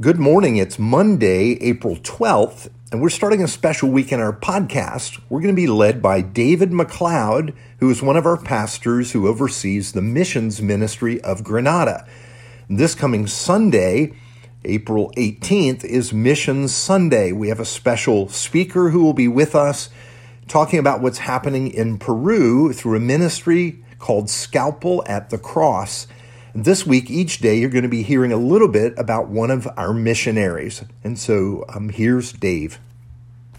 Good morning. It's Monday, April 12th, and we're starting a special week in our podcast. We're going to be led by David McLeod, who is one of our pastors who oversees the missions ministry of Granada. This coming Sunday, April 18th, is Missions Sunday. We have a special speaker who will be with us talking about what's happening in Peru through a ministry called Scalpel at the Cross. This week, each day, you're going to be hearing a little bit about one of our missionaries. And so um, here's Dave.